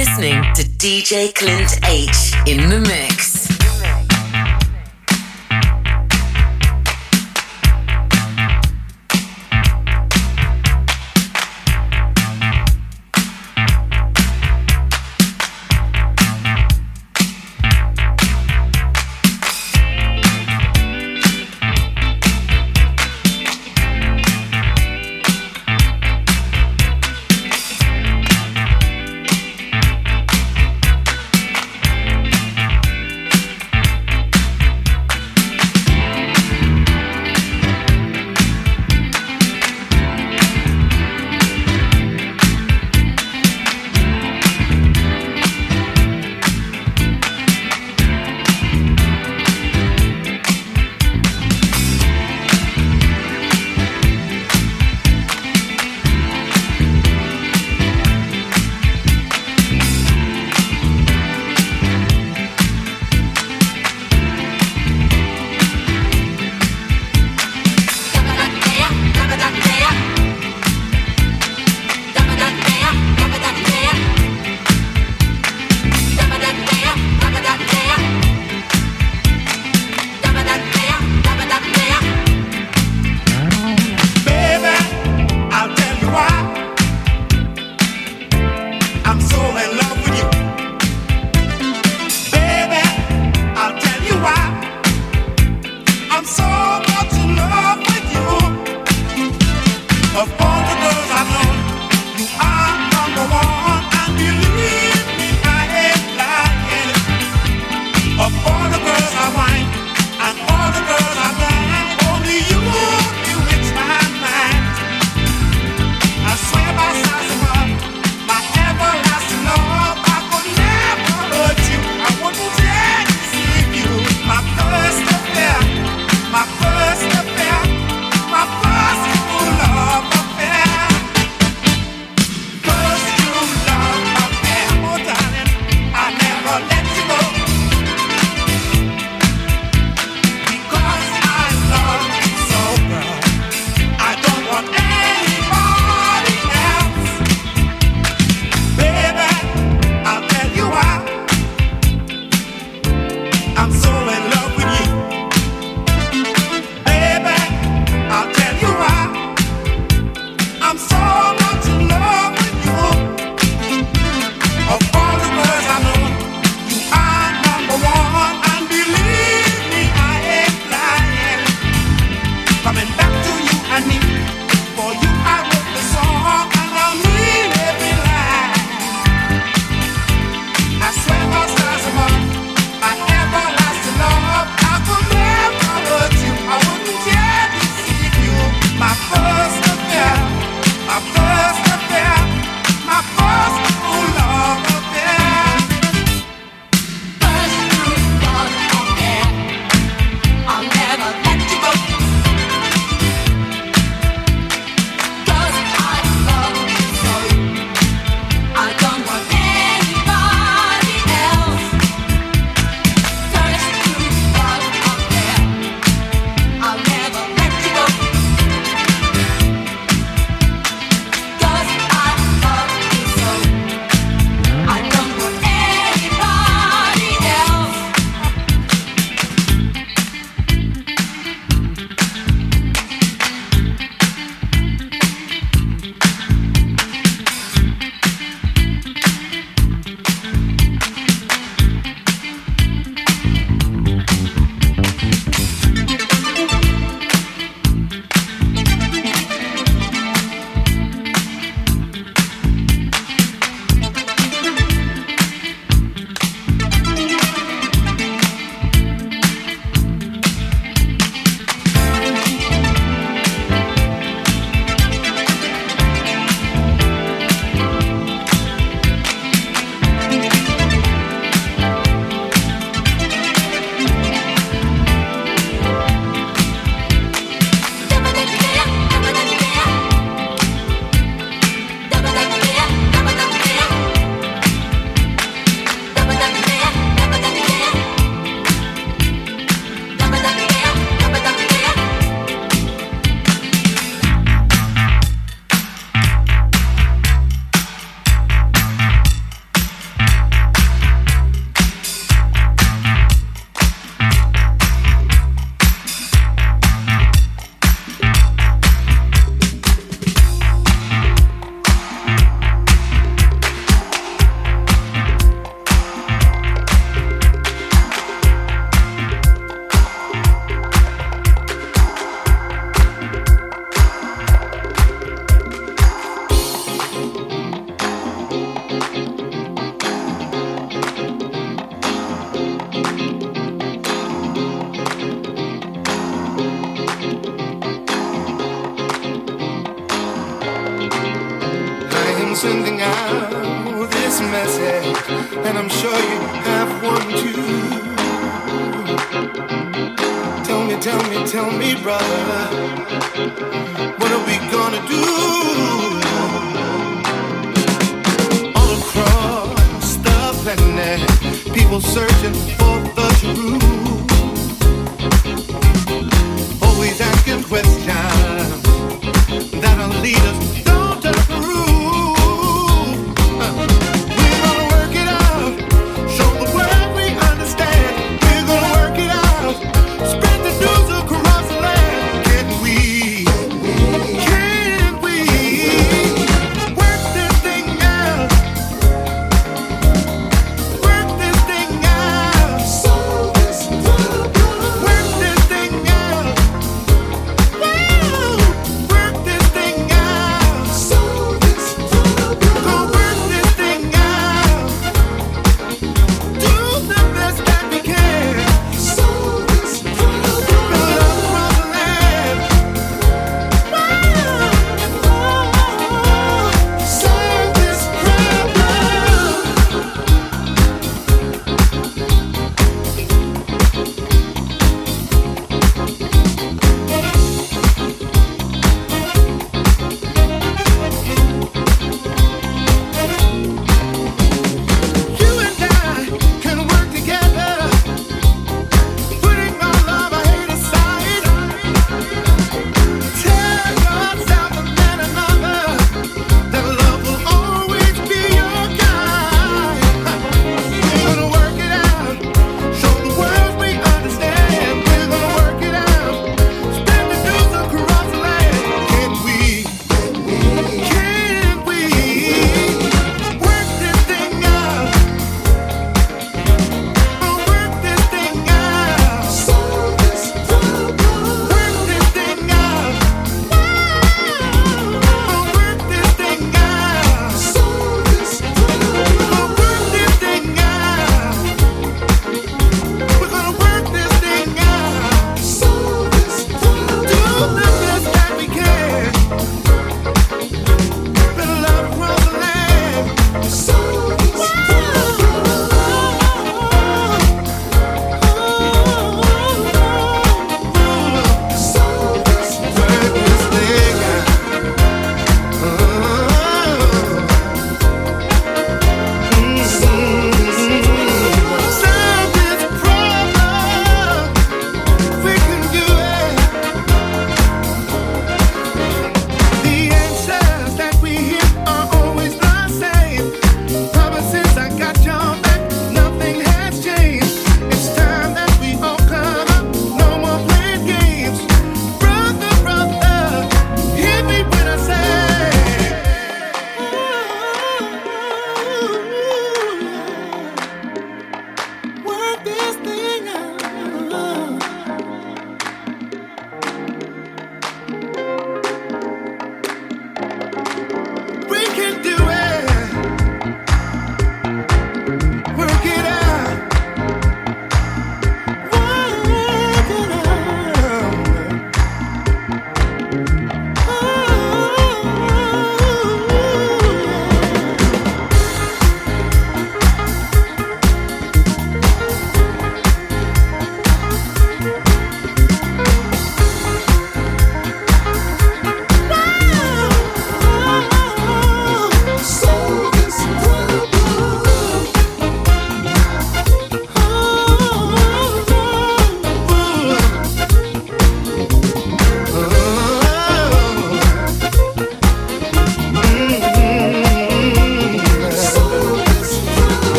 listening to DJ Clint H in the mix.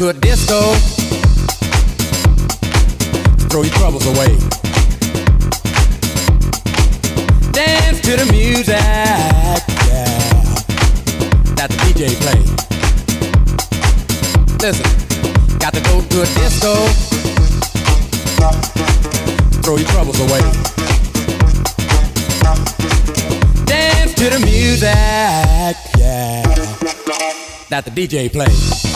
To a disco. Throw your troubles away. Dance to the music, yeah, that the DJ play. Listen, got to go to a disco. Throw your troubles away. Dance to the music, yeah, that the DJ play.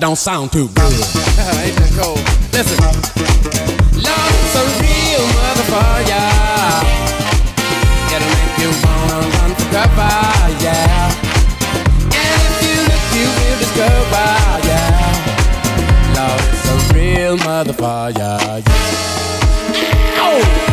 That don't sound too good. Ain't that cold? Listen, love's a real motherfucker. Yeah. It'll make you wanna run for cover, yeah. And if you look, you will discover, yeah real motherfucker. Yeah. Ow!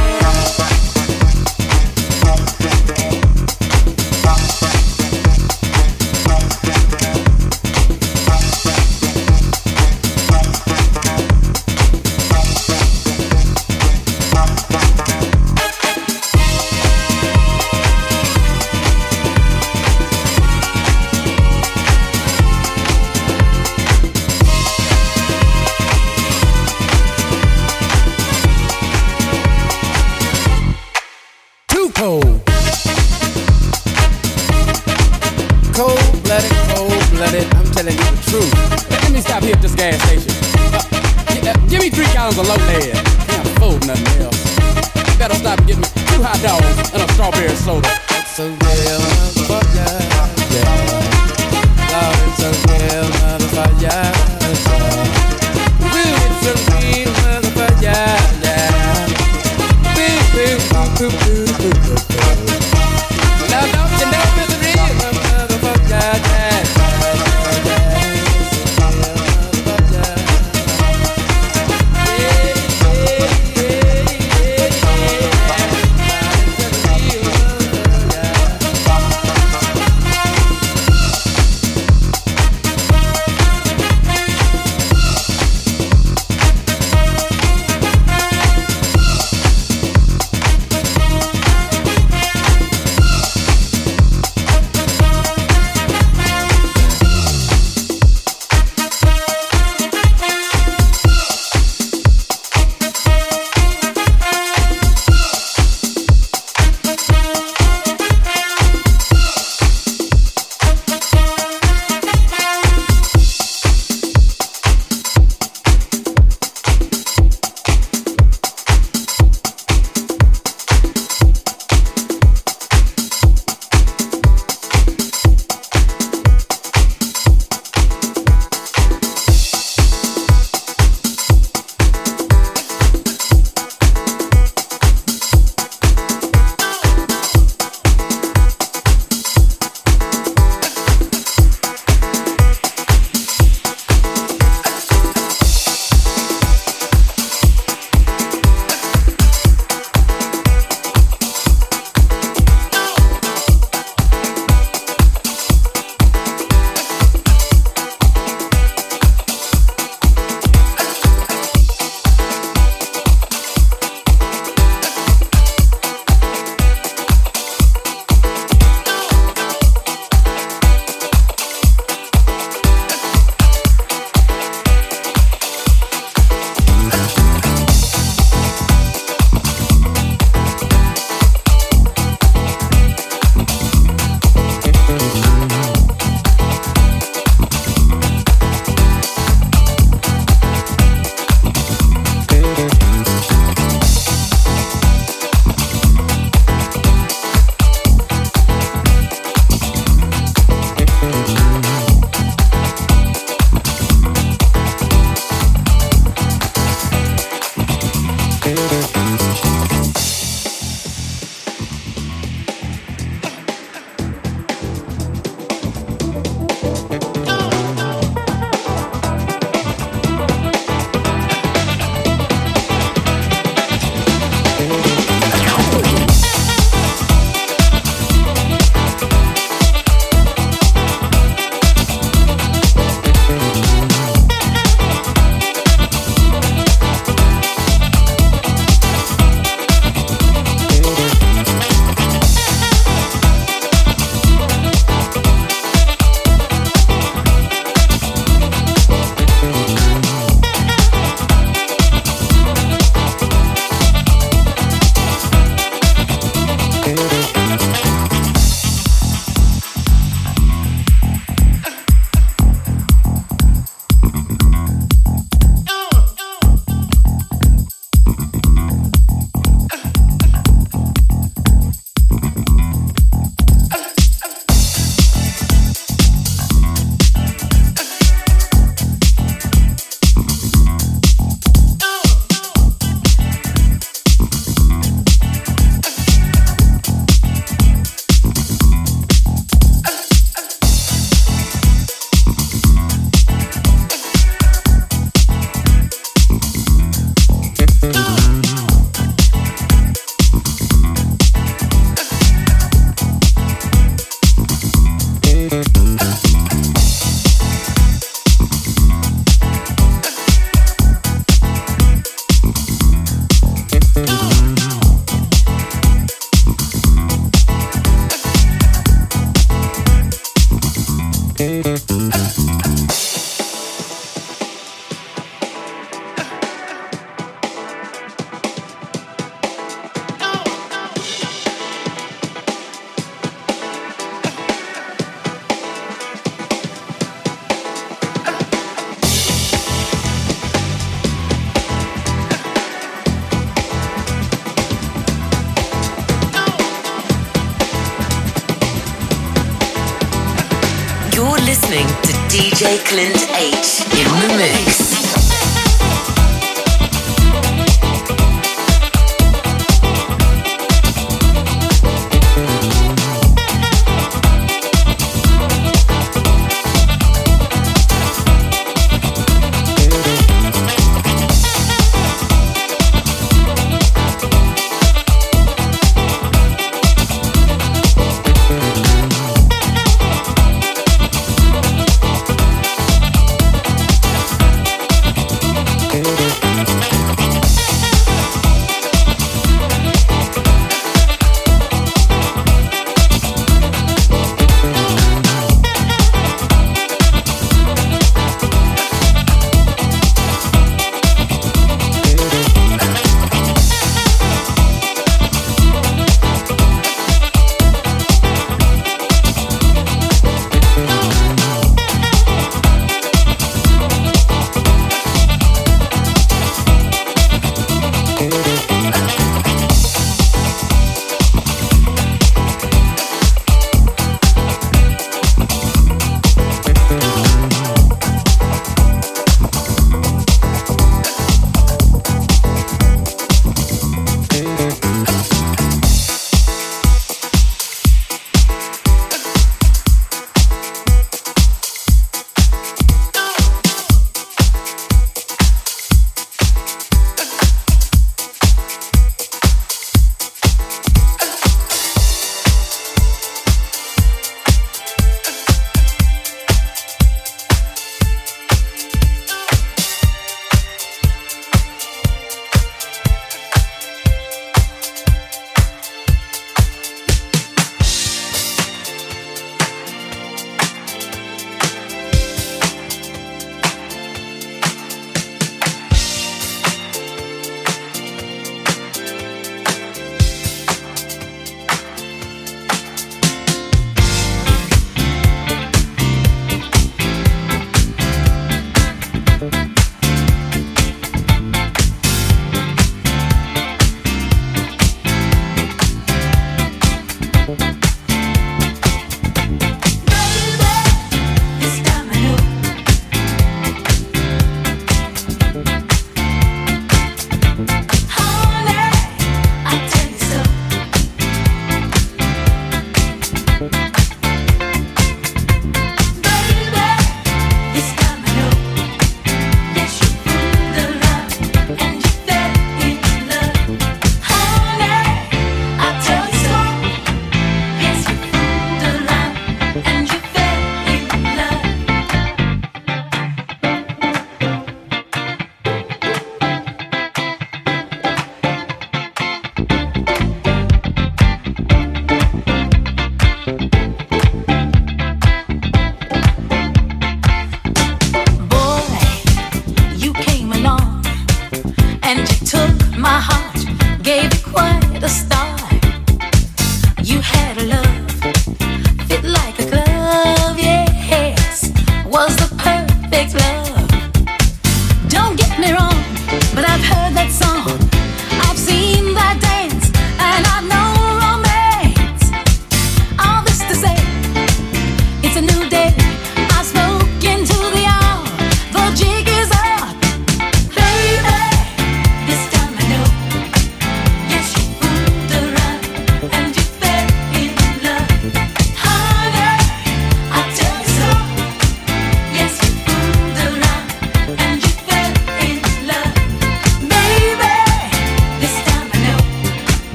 Kirkland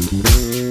Música